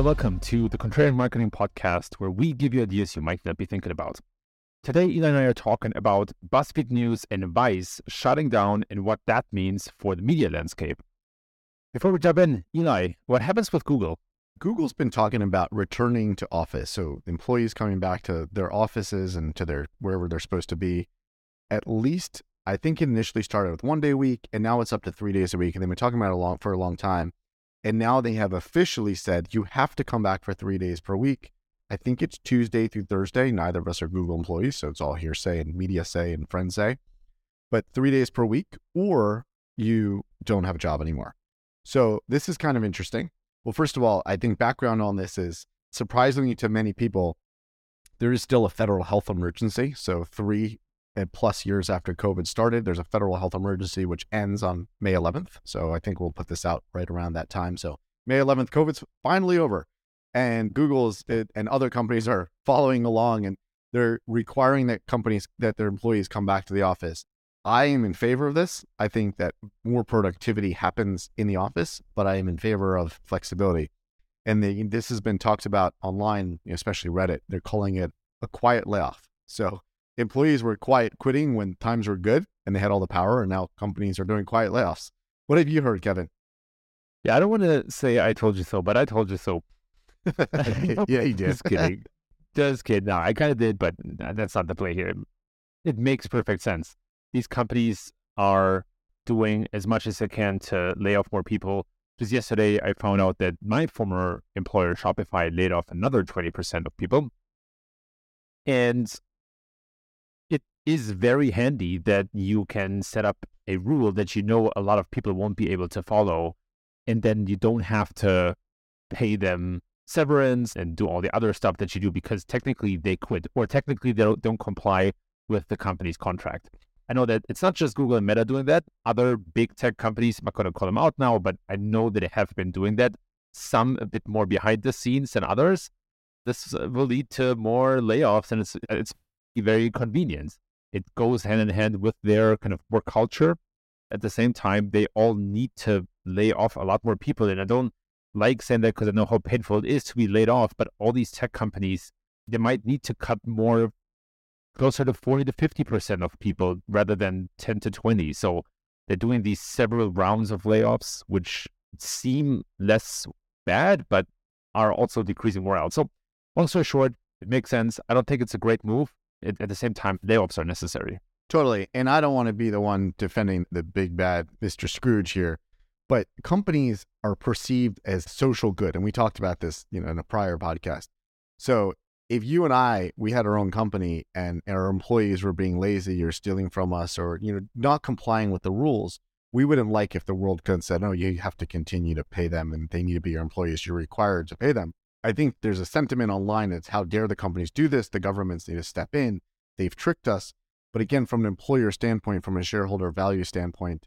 and welcome to the Contrarian Marketing Podcast, where we give you ideas you might not be thinking about. Today, Eli and I are talking about BuzzFeed News and Vice shutting down and what that means for the media landscape. Before we jump in, Eli, what happens with Google? Google's been talking about returning to office, so employees coming back to their offices and to their wherever they're supposed to be. At least, I think it initially started with one day a week, and now it's up to three days a week. And they've been talking about it long, for a long time. And now they have officially said you have to come back for three days per week. I think it's Tuesday through Thursday. Neither of us are Google employees, so it's all hearsay and media say and friends say. But three days per week, or you don't have a job anymore. So this is kind of interesting. Well, first of all, I think background on this is surprisingly to many people, there is still a federal health emergency. So three and plus years after COVID started, there's a federal health emergency which ends on May 11th. So I think we'll put this out right around that time. So May 11th, COVID's finally over, and Google's and other companies are following along, and they're requiring that companies that their employees come back to the office. I am in favor of this. I think that more productivity happens in the office, but I am in favor of flexibility. And the, this has been talked about online, especially Reddit. They're calling it a quiet layoff. So employees were quiet quitting when times were good and they had all the power, and now companies are doing quiet layoffs. What have you heard, Kevin? Yeah, I don't want to say I told you so, but I told you so. yeah, you did. Just kidding. Just kidding. No, I kind of did, but that's not the play here. It makes perfect sense. These companies are doing as much as they can to lay off more people. Just yesterday, I found out that my former employer, Shopify, laid off another 20% of people. And is very handy that you can set up a rule that you know a lot of people won't be able to follow. And then you don't have to pay them severance and do all the other stuff that you do because technically they quit or technically they don't, comply with the company's contract. I know that it's not just Google and Meta doing that. Other big tech companies, I'm not going to call them out now, but I know that they have been doing that. Some a bit more behind the scenes than others. This will lead to more layoffs, and it's it's very convenient it goes hand in hand with their kind of work culture. At the same time, they all need to lay off a lot more people. And I don't like saying that because I know how painful it is to be laid off, but all these tech companies, they might need to cut more closer to 40 to 50% of people rather than 10 to 20. So they're doing these several rounds of layoffs, which seem less bad, but are also decreasing morale. So long story short, it makes sense. I don't think it's a great move at, at the same time, layoffs are necessary. Totally. And I don't want to be the one defending the big bad Mr. Scrooge here, but companies are perceived as social good. And we talked about this, you know, in a prior podcast. So if you and I, we had our own company and our employees were being lazy or stealing from us or, you know, not complying with the rules, we wouldn't like if the world could have said, no, you have to continue to pay them and they need to be your employees. You're required to pay them. I think there's a sentiment online that's how dare the companies do this? The governments need to step in. They've tricked us. But again, from an employer standpoint, from a shareholder value standpoint,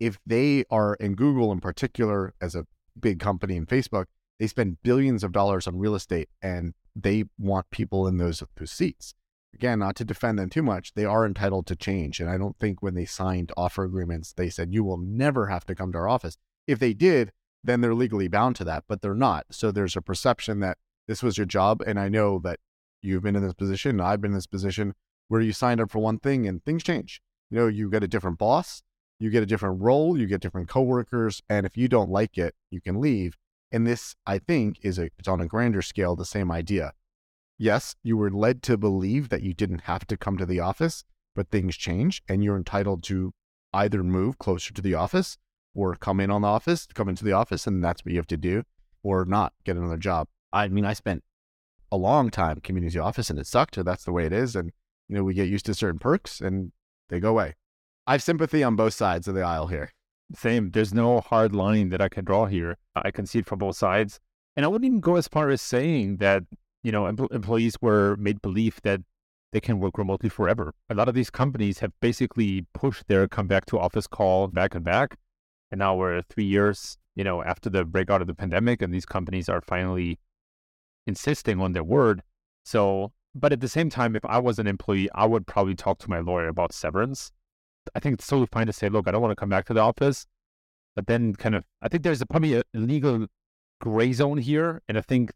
if they are, in Google in particular, as a big company in Facebook, they spend billions of dollars on real estate and they want people in those, those seats. Again, not to defend them too much, they are entitled to change. And I don't think when they signed offer agreements, they said, you will never have to come to our office. If they did, then they're legally bound to that, but they're not. So there's a perception that this was your job. And I know that you've been in this position, I've been in this position where you signed up for one thing and things change. You know, you get a different boss, you get a different role, you get different coworkers, and if you don't like it, you can leave. And this, I think, is a it's on a grander scale the same idea. Yes, you were led to believe that you didn't have to come to the office, but things change and you're entitled to either move closer to the office or come in on the office, come into the office, and that's what you have to do, or not get another job. I mean, I spent a long time community office and it sucked, or that's the way it is. And, you know, we get used to certain perks and they go away. I have sympathy on both sides of the aisle here. Same. There's no hard line that I can draw here. I can see it from both sides. And I wouldn't even go as far as saying that, you know, em- employees were made believe that they can work remotely forever. A lot of these companies have basically pushed their come back to office call back and back. And now we're three years, you know, after the breakout of the pandemic, and these companies are finally insisting on their word. So, but at the same time, if I was an employee, I would probably talk to my lawyer about severance. I think it's totally fine to say, look, I don't want to come back to the office. But then, kind of, I think there's a, probably a legal gray zone here. And I think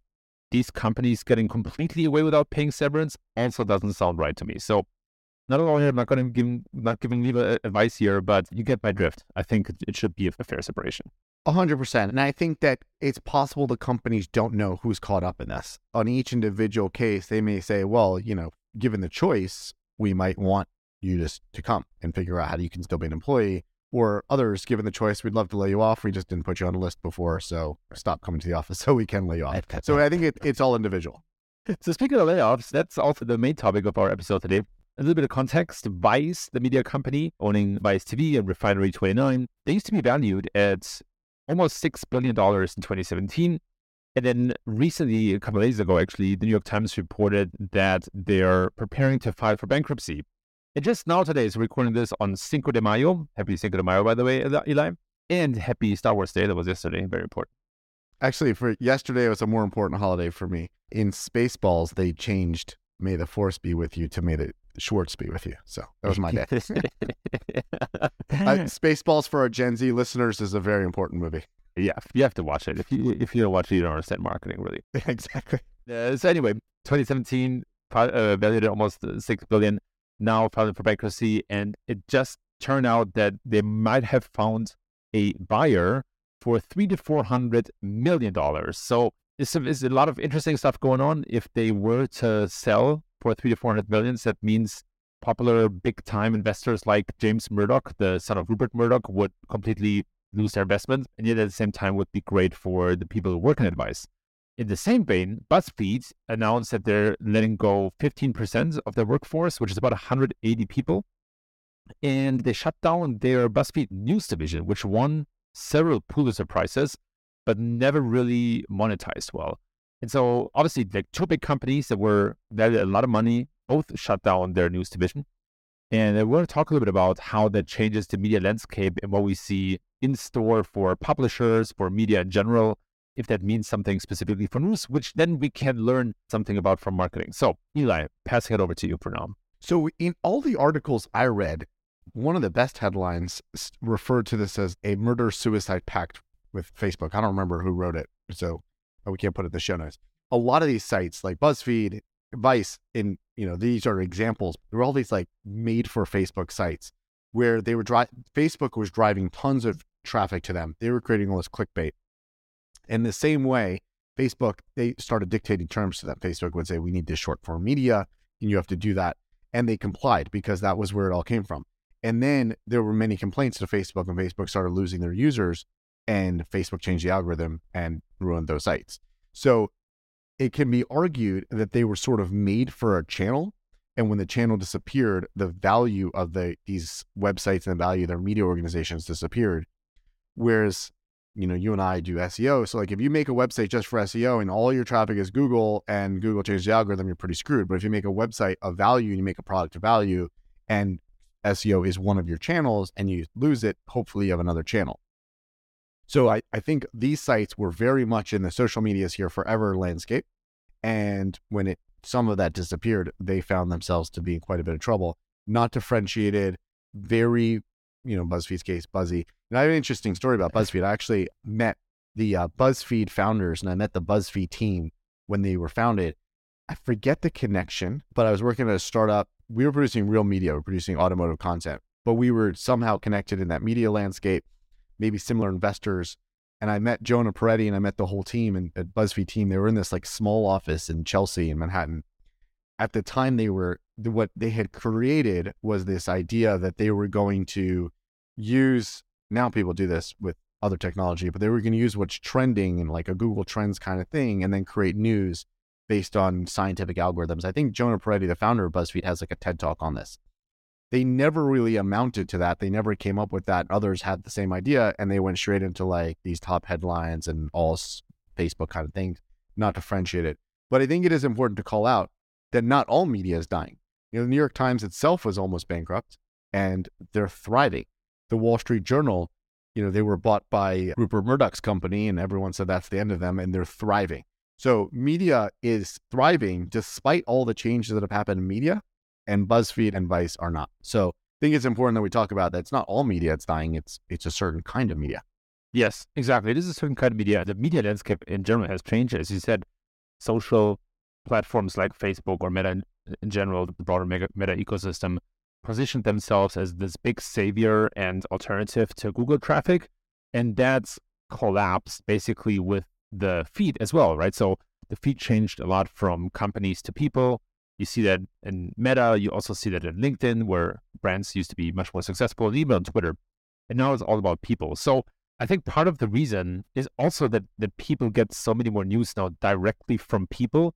these companies getting completely away without paying severance also doesn't sound right to me. So not only am I not going to give not giving legal advice here, but you get my drift. I think it should be a fair separation. A hundred percent. And I think that it's possible the companies don't know who's caught up in this. On each individual case, they may say, well, you know, given the choice, we might want you just to come and figure out how you can still be an employee. Or others, given the choice, we'd love to lay you off. We just didn't put you on a list before. So stop coming to the office so we can lay you off. So I think it, it's all individual. So speaking of layoffs, that's also the main topic of our episode today. A little bit of context. Vice, the media company owning Vice TV and Refinery 29, they used to be valued at almost $6 billion in 2017. And then recently, a couple of days ago, actually, the New York Times reported that they're preparing to file for bankruptcy. And just now today is recording this on Cinco de Mayo. Happy Cinco de Mayo, by the way, Eli. And happy Star Wars Day. That was yesterday. Very important. Actually, for yesterday, it was a more important holiday for me. In Spaceballs, they changed May the Force be with you to May the Schwartz be with you. So that was my day. uh, Spaceballs for our Gen Z listeners is a very important movie. Yeah, you have to watch it. If you if you don't watch it, you don't understand marketing, really. exactly. Uh, so anyway, 2017 uh, valued at almost uh, six billion. Now filed for bankruptcy, and it just turned out that they might have found a buyer for three to four hundred million dollars. So it's it's a lot of interesting stuff going on. If they were to sell for three to four hundred millions, that means popular big time investors like James Murdoch, the son of Rupert Murdoch, would completely lose their investment, and yet at the same time would be great for the people who work in advice. In the same vein, BuzzFeed announced that they're letting go 15% of their workforce, which is about 180 people. And they shut down their BuzzFeed News division, which won several Pulitzer Prizes, but never really monetized well. And so, obviously, the two big companies that were valued a lot of money both shut down their news division. And I want to talk a little bit about how that changes the media landscape and what we see in store for publishers, for media in general, if that means something specifically for news, which then we can learn something about from marketing. So, Eli, passing it over to you for now. So, in all the articles I read, one of the best headlines referred to this as a murder suicide pact with Facebook. I don't remember who wrote it, so we can't put it in the show notes. A lot of these sites like BuzzFeed, Vice, in you know these are examples. There were all these like made for Facebook sites where they were driving. Facebook was driving tons of traffic to them. They were creating all this clickbait. In the same way, Facebook they started dictating terms to them. Facebook would say, "We need this short form media, and you have to do that," and they complied because that was where it all came from. And then there were many complaints to Facebook, and Facebook started losing their users, and Facebook changed the algorithm and ruined those sites. So it can be argued that they were sort of made for a channel. And when the channel disappeared, the value of the these websites and the value of their media organizations disappeared. Whereas, you know, you and I do SEO. So like if you make a website just for SEO and all your traffic is Google and Google changes the algorithm, you're pretty screwed. But if you make a website of value and you make a product of value and SEO is one of your channels and you lose it, hopefully you have another channel. So I, I think these sites were very much in the social medias here forever landscape. And when it some of that disappeared, they found themselves to be in quite a bit of trouble. Not differentiated, very, you know, BuzzFeed's case, Buzzy. And I have an interesting story about BuzzFeed. I actually met the uh, BuzzFeed founders and I met the BuzzFeed team when they were founded. I forget the connection, but I was working at a startup. We were producing real media, we were producing automotive content, but we were somehow connected in that media landscape maybe similar investors. And I met Jonah Peretti and I met the whole team and at BuzzFeed team. They were in this like small office in Chelsea in Manhattan. At the time, they were what they had created was this idea that they were going to use. Now people do this with other technology, but they were going to use what's trending and like a Google Trends kind of thing, and then create news based on scientific algorithms. I think Jonah Peretti, the founder of BuzzFeed, has like a TED talk on this they never really amounted to that. They never came up with that. Others had the same idea and they went straight into like these top headlines and all Facebook kind of things, not differentiate it. But I think it is important to call out that not all media is dying. You know, the New York Times itself was almost bankrupt and they're thriving. The Wall Street Journal, you know, they were bought by Rupert Murdoch's company and everyone said that's the end of them and they're thriving. So media is thriving despite all the changes that have happened in media and BuzzFeed and Vice are not. So I think it's important that we talk about that it's not all media that's dying. It's it's a certain kind of media. Yes, exactly. It is a certain kind of media. The media landscape in general has changed. As you said, social platforms like Facebook or Meta in general, the broader Meta, Meta ecosystem, positioned themselves as this big savior and alternative to Google traffic. And that's collapsed basically with the feed as well, right? So the feed changed a lot from companies to people. You see that in Meta. You also see that in LinkedIn, where brands used to be much more successful, and even on Twitter. And now it's all about people. So I think part of the reason is also that, that people get so many more news now directly from people.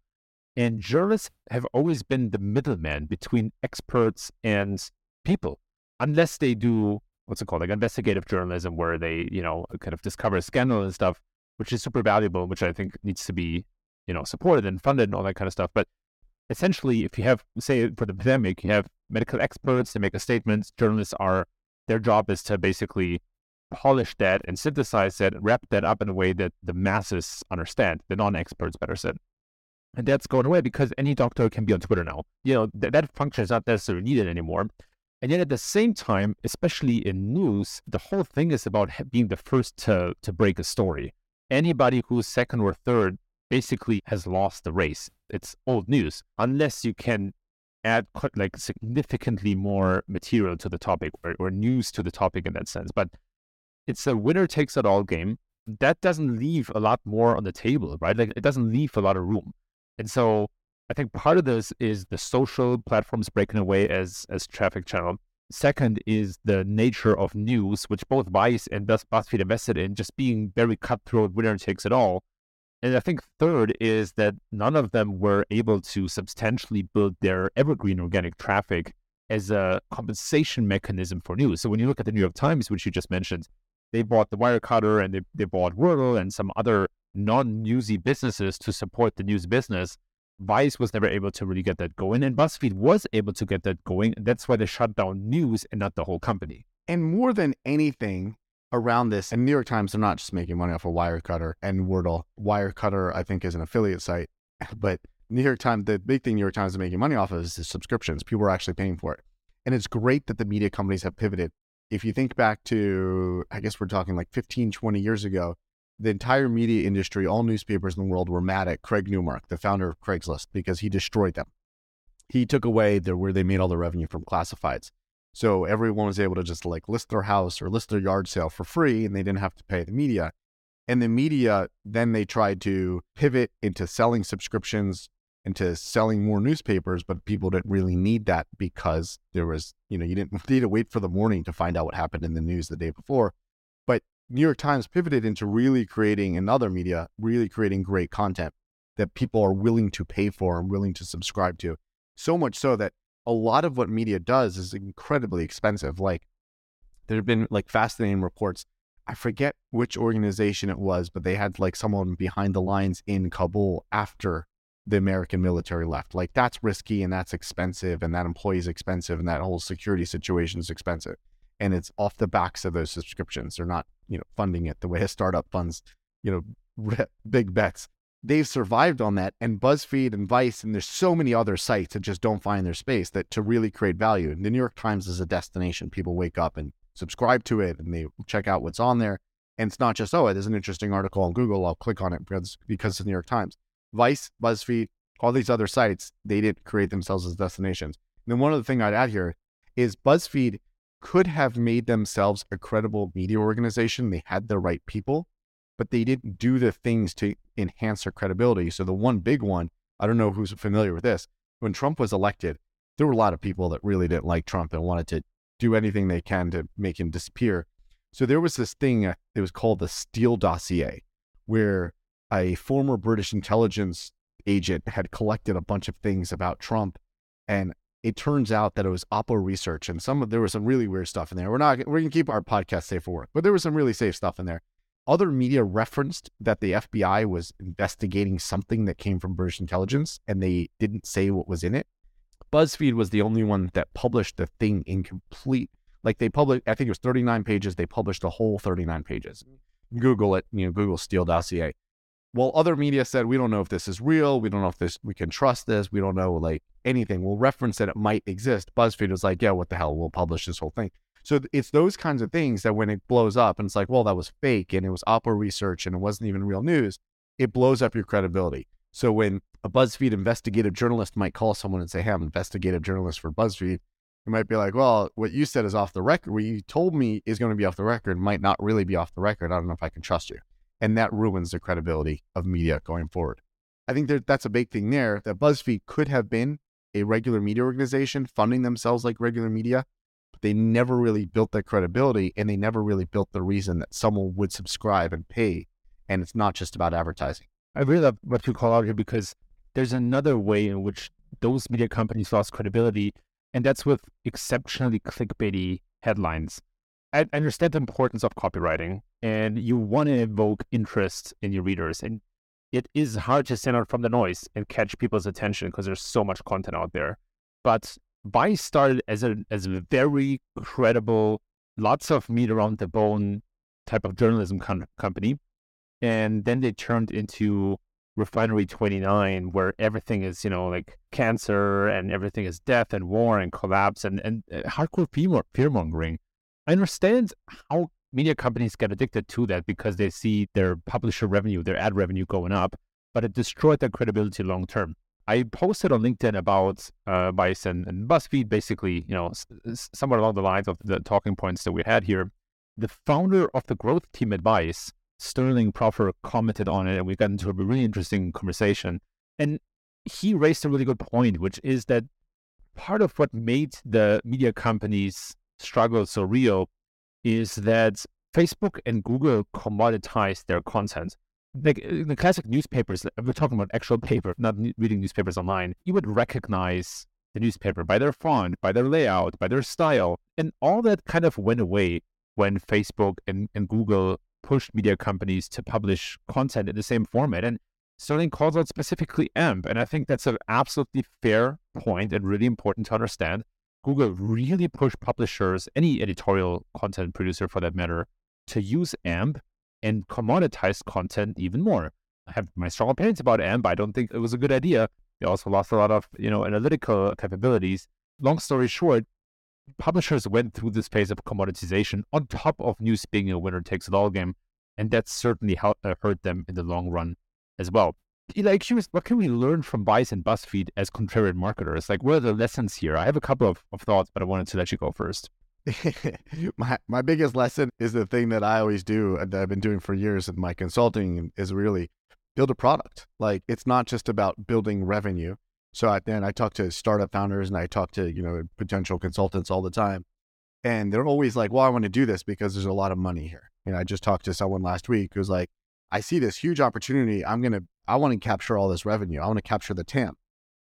And journalists have always been the middleman between experts and people, unless they do what's it called, like investigative journalism, where they, you know, kind of discover a scandal and stuff, which is super valuable, which I think needs to be, you know, supported and funded and all that kind of stuff. But essentially, if you have, say, for the pandemic, you have medical experts, they make a statement, journalists are, their job is to basically polish that and synthesize that, wrap that up in a way that the masses understand, the non-experts better said. And that's going away because any doctor can be on Twitter now. You know, th- that function is not necessarily needed anymore. And yet at the same time, especially in news, the whole thing is about being the first to, to break a story. Anybody who's second or third basically has lost the race. It's old news unless you can add quite, like significantly more material to the topic or, or news to the topic in that sense. But it's a winner takes it all game. That doesn't leave a lot more on the table, right? Like it doesn't leave a lot of room. And so I think part of this is the social platforms breaking away as as traffic channel. Second is the nature of news, which both Vice and BuzzFeed invested in, just being very cutthroat, winner takes it all. And I think third is that none of them were able to substantially build their evergreen organic traffic as a compensation mechanism for news. So when you look at the New York Times, which you just mentioned, they bought the Wirecutter and they, they bought Wordle and some other non-newsy businesses to support the news business. Vice was never able to really get that going, and BuzzFeed was able to get that going. That's why they shut down news and not the whole company. And more than anything around this, and New York Times, they're not just making money off of Wirecutter and Wordle. Wirecutter, I think, is an affiliate site, but New York Times, the big thing New York Times is making money off of is the subscriptions. People are actually paying for it. And it's great that the media companies have pivoted if you think back to, I guess we're talking like 15, 20 years ago, the entire media industry, all newspapers in the world were mad at Craig Newmark, the founder of Craigslist, because he destroyed them. He took away where they made all the revenue from classifieds. So everyone was able to just like list their house or list their yard sale for free and they didn't have to pay the media. And the media, then they tried to pivot into selling subscriptions into selling more newspapers, but people didn't really need that because there was, you know, you didn't need to wait for the morning to find out what happened in the news the day before. But New York Times pivoted into really creating another media, really creating great content that people are willing to pay for and willing to subscribe to. So much so that a lot of what media does is incredibly expensive. Like there have been like fascinating reports. I forget which organization it was, but they had like someone behind the lines in Kabul after the American military left. Like that's risky and that's expensive and that employee is expensive and that whole security situation is expensive. And it's off the backs of those subscriptions. They're not, you know, funding it the way a startup funds, you know, big bets. They've survived on that. And BuzzFeed and Vice, and there's so many other sites that just don't find their space that to really create value. And the New York Times is a destination. People wake up and subscribe to it and they check out what's on there. And it's not just, oh, there's an interesting article on Google. I'll click on it because, because it's the New York Times Vice, BuzzFeed, all these other sites, they didn't create themselves as destinations. And then one other thing I'd add here is BuzzFeed could have made themselves a credible media organization. They had the right people, but they didn't do the things to enhance their credibility. So the one big one, I don't know who's familiar with this. When Trump was elected, there were a lot of people that really didn't like Trump and wanted to do anything they can to make him disappear. So there was this thing, uh, it was called the Steele dossier, where a former British intelligence agent had collected a bunch of things about Trump, and it turns out that it was Oppo research, and some of there was some really weird stuff in there. We're not we're gonna keep our podcast safe for work, but there was some really safe stuff in there. Other media referenced that the FBI was investigating something that came from British intelligence, and they didn't say what was in it. BuzzFeed was the only one that published the thing in complete. Like they published, I think it was 39 pages. They published a whole 39 pages. Mm-hmm. Google it, you know, Google Steele dossier while other media said we don't know if this is real we don't know if this we can trust this we don't know like anything we'll reference that it might exist buzzfeed was like yeah what the hell we'll publish this whole thing So it's those kinds of things that when it blows up and it's like, well, that was fake and it was Oppo research and it wasn't even real news, it blows up your credibility. So when a BuzzFeed investigative journalist might call someone and say, Hey, I'm an investigative journalist for BuzzFeed, you might be like, Well, what you said is off the record. What you told me is going to be off the record might not really be off the record. I don't know if I can trust you. And that ruins the credibility of media going forward. I think that that's a big thing there that BuzzFeed could have been a regular media organization funding themselves like regular media, but they never really built that credibility and they never really built the reason that someone would subscribe and pay. And it's not just about advertising. I really love what you call out here because there's another way in which those media companies lost credibility, and that's with exceptionally clickbaity headlines. I understand the importance of copywriting, and you want to evoke interest in your readers. And it is hard to stand out from the noise and catch people's attention because there's so much content out there. But Vice started as a as a very credible, lots of meat around the bone type of journalism com- company, and then they turned into Refinery 29, where everything is you know like cancer and everything is death and war and collapse and and uh, hardcore fear mongering. I understand how media companies get addicted to that because they see their publisher revenue, their ad revenue going up, but it destroyed their credibility long term. I posted on LinkedIn about uh, Vice and, and BuzzFeed, basically, you know, s- somewhat along the lines of the talking points that we had here. The founder of the growth team at Vice, Sterling Proffer, commented on it, and we got into a really interesting conversation. And he raised a really good point, which is that part of what made the media companies struggle so real is that Facebook and Google commoditize their content. Like uh, the classic newspapers, we're talking about actual paper, not reading newspapers online. You would recognize the newspaper by their font, by their layout, by their style. And all that kind of went away when Facebook and, and Google pushed media companies to publish content in the same format. And Sterling calls out specifically AMP. And I think that's an absolutely fair point and really important to understand. Google really pushed publishers, any editorial content producer for that matter, to use AMP and commoditize content even more. I have my strong opinions about AMP. I don't think it was a good idea. They also lost a lot of, you know, analytical capabilities. Long story short, publishers went through this phase of commoditization on top of news being a winner takes it all game, and that certainly helped, uh, hurt them in the long run as well like curious, what can we learn from Vice and BuzzFeed as contrarian marketers? Like, what are the lessons here? I have a couple of, of thoughts, but I wanted to let you go first. my my biggest lesson is the thing that I always do uh, that I've been doing for years in my consulting is really build a product. Like it's not just about building revenue. So I, then I talk to startup founders and I talk to you know potential consultants all the time, and they're always like, "Well, I want to do this because there's a lot of money here." And I just talked to someone last week who's like, "I see this huge opportunity. I'm gonna I want to capture all this revenue. I want to capture the TAM.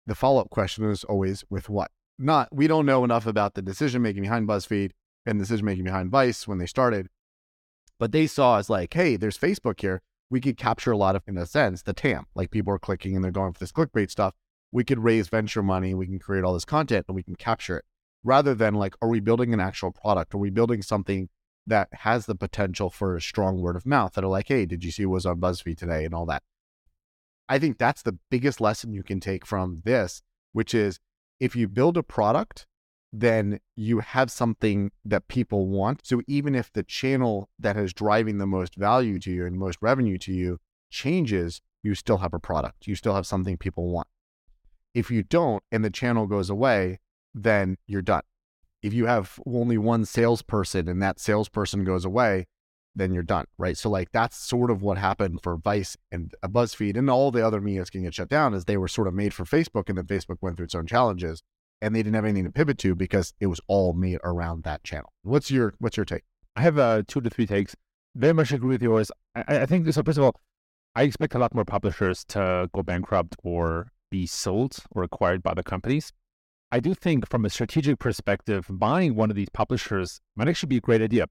The follow up question is always with what? Not, we don't know enough about the decision making behind BuzzFeed and decision making behind Vice when they started. But they saw as like, hey, there's Facebook here. We could capture a lot of, in a sense, the TAM. Like people are clicking and they're going for this clickbait stuff. We could raise venture money. We can create all this content and we can capture it rather than like, are we building an actual product? Are we building something that has the potential for a strong word of mouth that are like, hey, did you see what was on BuzzFeed today and all that? I think that's the biggest lesson you can take from this, which is if you build a product, then you have something that people want. So even if the channel that is driving the most value to you and most revenue to you changes, you still have a product. You still have something people want. If you don't and the channel goes away, then you're done. If you have only one salesperson and that salesperson goes away, then you're done, right? So like that's sort of what happened for Vice and BuzzFeed and all the other media's can get shut down is they were sort of made for Facebook and then Facebook went through its own challenges and they didn't have anything to pivot to because it was all made around that channel. What's your what's your take? I have uh, two to three takes. Very much agree with yours. I, I think so. First of all, I expect a lot more publishers to go bankrupt or be sold or acquired by the companies. I do think, from a strategic perspective, buying one of these publishers might actually be a great idea.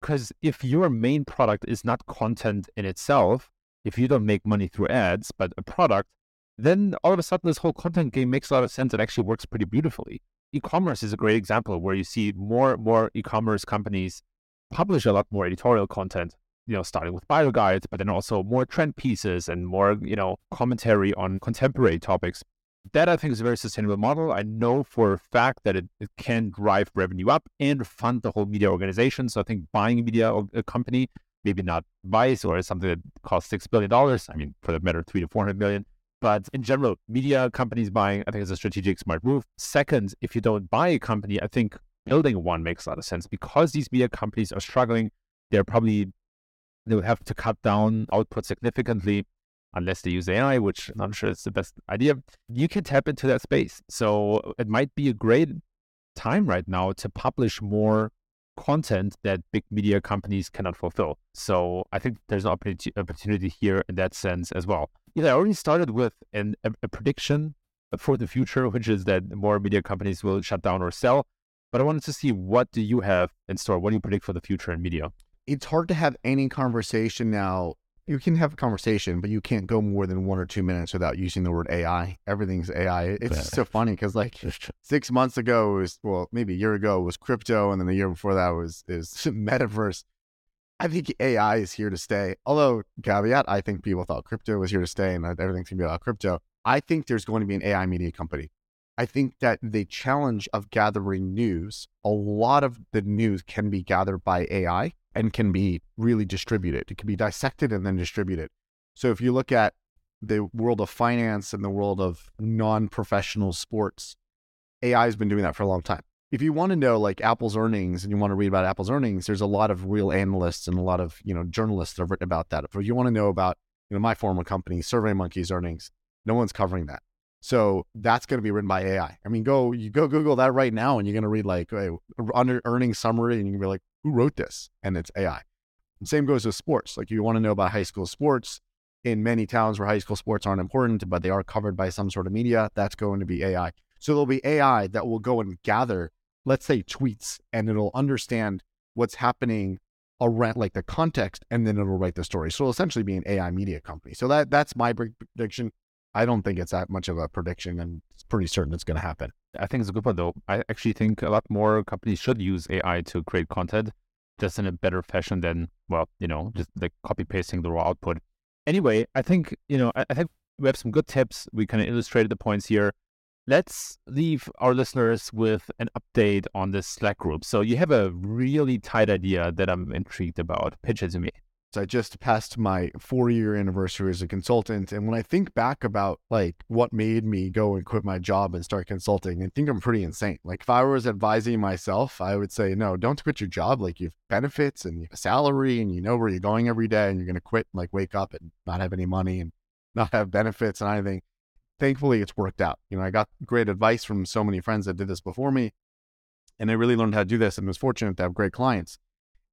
Because if your main product is not content in itself, if you don't make money through ads, but a product, then all of a sudden this whole content game makes a lot of sense It actually works pretty beautifully. E-commerce is a great example where you see more more e-commerce companies publish a lot more editorial content, you know, starting with bio guides, but then also more trend pieces and more, you know, commentary on contemporary topics. That I think is a very sustainable model. I know for a fact that it, it can drive revenue up and fund the whole media organization. So I think buying a media a company, maybe not Vice or something that costs six billion dollars. I mean, for that matter, three to four hundred million. But in general, media companies buying, I think is a strategic smart move. Second, if you don't buy a company, I think building one makes a lot of sense because these media companies are struggling. They're probably they will have to cut down output significantly unless they use AI, which I'm not sure it's the best idea. You can tap into that space. So it might be a great time right now to publish more content that big media companies cannot fulfill. So I think there's an opportunity here in that sense as well. Know, I already started with an, a, a prediction for the future, which is that more media companies will shut down or sell. But I wanted to see what do you have in store? What do you predict for the future in media? It's hard to have any conversation now. You can have a conversation, but you can't go more than one or two minutes without using the word AI. Everything's AI. It's so funny because like six months ago was well, maybe a year ago was crypto, and then the year before that was is metaverse. I think AI is here to stay. Although caveat, I think people thought crypto was here to stay and everything's gonna be about crypto. I think there's going to be an AI media company. I think that the challenge of gathering news, a lot of the news can be gathered by AI and can be really distributed. It can be dissected and then distributed. So if you look at the world of finance and the world of non-professional sports, AI has been doing that for a long time. If you want to know like Apple's earnings and you want to read about Apple's earnings, there's a lot of real analysts and a lot of, you know, journalists that have written about that. If you want to know about, you know, my former company, SurveyMonkey's earnings, no one's covering that. So that's going to be written by AI. I mean, go you go Google that right now, and you're going to read like under earnings summary, and you can be like, who wrote this? And it's AI. And same goes with sports. Like you want to know about high school sports in many towns where high school sports aren't important, but they are covered by some sort of media. That's going to be AI. So there'll be AI that will go and gather, let's say, tweets, and it'll understand what's happening around like the context, and then it'll write the story. So it'll essentially be an AI media company. So that that's my prediction. I don't think it's that much of a prediction, and it's pretty certain it's going to happen. I think it's a good one, though. I actually think a lot more companies should use AI to create content just in a better fashion than, well, you know, just like copy pasting the raw output. Anyway, I think, you know, I, I think we have some good tips. We kind of illustrated the points here. Let's leave our listeners with an update on this Slack group. So you have a really tight idea that I'm intrigued about. Pitch it to me. I just passed my four year anniversary as a consultant. And when I think back about like what made me go and quit my job and start consulting, I think I'm pretty insane. Like if I was advising myself, I would say, no, don't quit your job. Like you have benefits and you have a salary and you know where you're going every day and you're going to quit, like wake up and not have any money and not have benefits and anything. Thankfully, it's worked out. You know, I got great advice from so many friends that did this before me. And I really learned how to do this and was fortunate to have great clients.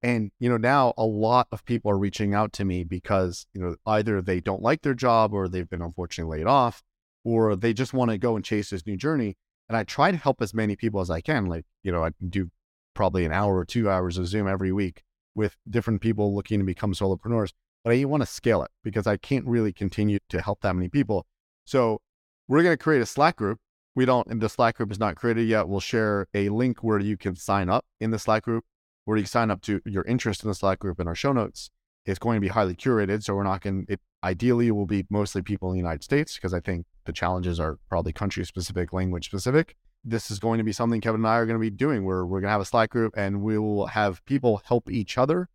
And, you know, now a lot of people are reaching out to me because, you know, either they don't like their job or they've been unfortunately laid off or they just want to go and chase this new journey. And I try to help as many people as I can. Like, you know, I do probably an hour or two hours of Zoom every week with different people looking to become solopreneurs. But I want to scale it because I can't really continue to help that many people. So we're going to create a Slack group. We don't, and the Slack group is not created yet. We'll share a link where you can sign up in the Slack group where you sign up to your interest in the Slack group in our show notes. It's going to be highly curated. So we're not going to, ideally, it will be mostly people in the United States because I think the challenges are probably country specific, language specific. This is going to be something Kevin and I are going to be doing where we're going to have a Slack group and we will have people help each other.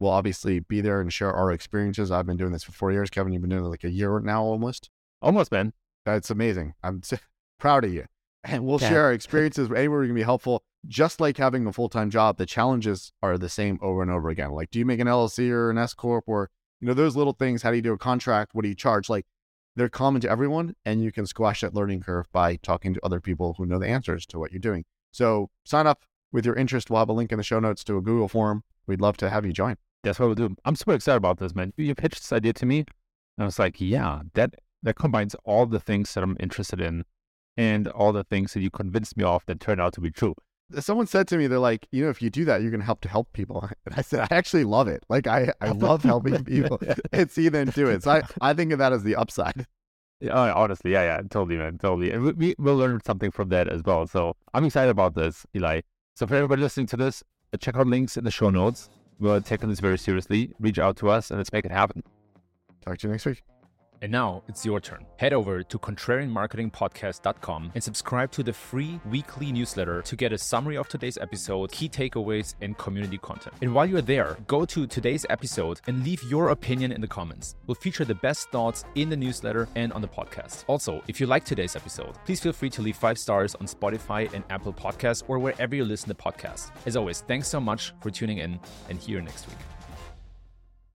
We'll obviously be there and share our experiences. I've been doing this for four years. Kevin, you've been doing it like a year now almost. Almost, man. That's amazing. I'm proud of you. And we'll yeah. share our experiences anywhere we can be helpful just like having a full time job, the challenges are the same over and over again. Like, do you make an LLC or an S corp, or you know those little things? How do you do a contract? What do you charge? Like, they're common to everyone, and you can squash that learning curve by talking to other people who know the answers to what you're doing. So sign up with your interest. We'll have a link in the show notes to a Google form. We'd love to have you join. That's what we'll do. I'm super excited about this, man. You pitched this idea to me, and I was like, yeah, that that combines all the things that I'm interested in and all the things that you convinced me of that turned out to be true someone said to me, they're like, you know, if you do that, you're going to help to help people. And I said, I actually love it. Like, I, I love helping people and see them do it. So I, I think of that as the upside. Yeah, oh, honestly, yeah, yeah, totally, man, totally. And we, we will learn something from that as well. So I'm excited about this, Eli. So for everybody listening to this, uh, check out links in the show notes. We're taking this very seriously. Reach out to us and let's make it happen. Talk to you next week. And now it's your turn. Head over to contrarianmarketingpodcast.com and subscribe to the free weekly newsletter to get a summary of today's episode, key takeaways, and community content. And while you're there, go to today's episode and leave your opinion in the comments. We'll feature the best thoughts in the newsletter and on the podcast. Also, if you like today's episode, please feel free to leave five stars on Spotify and Apple Podcasts or wherever you listen to podcasts. As always, thanks so much for tuning in and see you next week.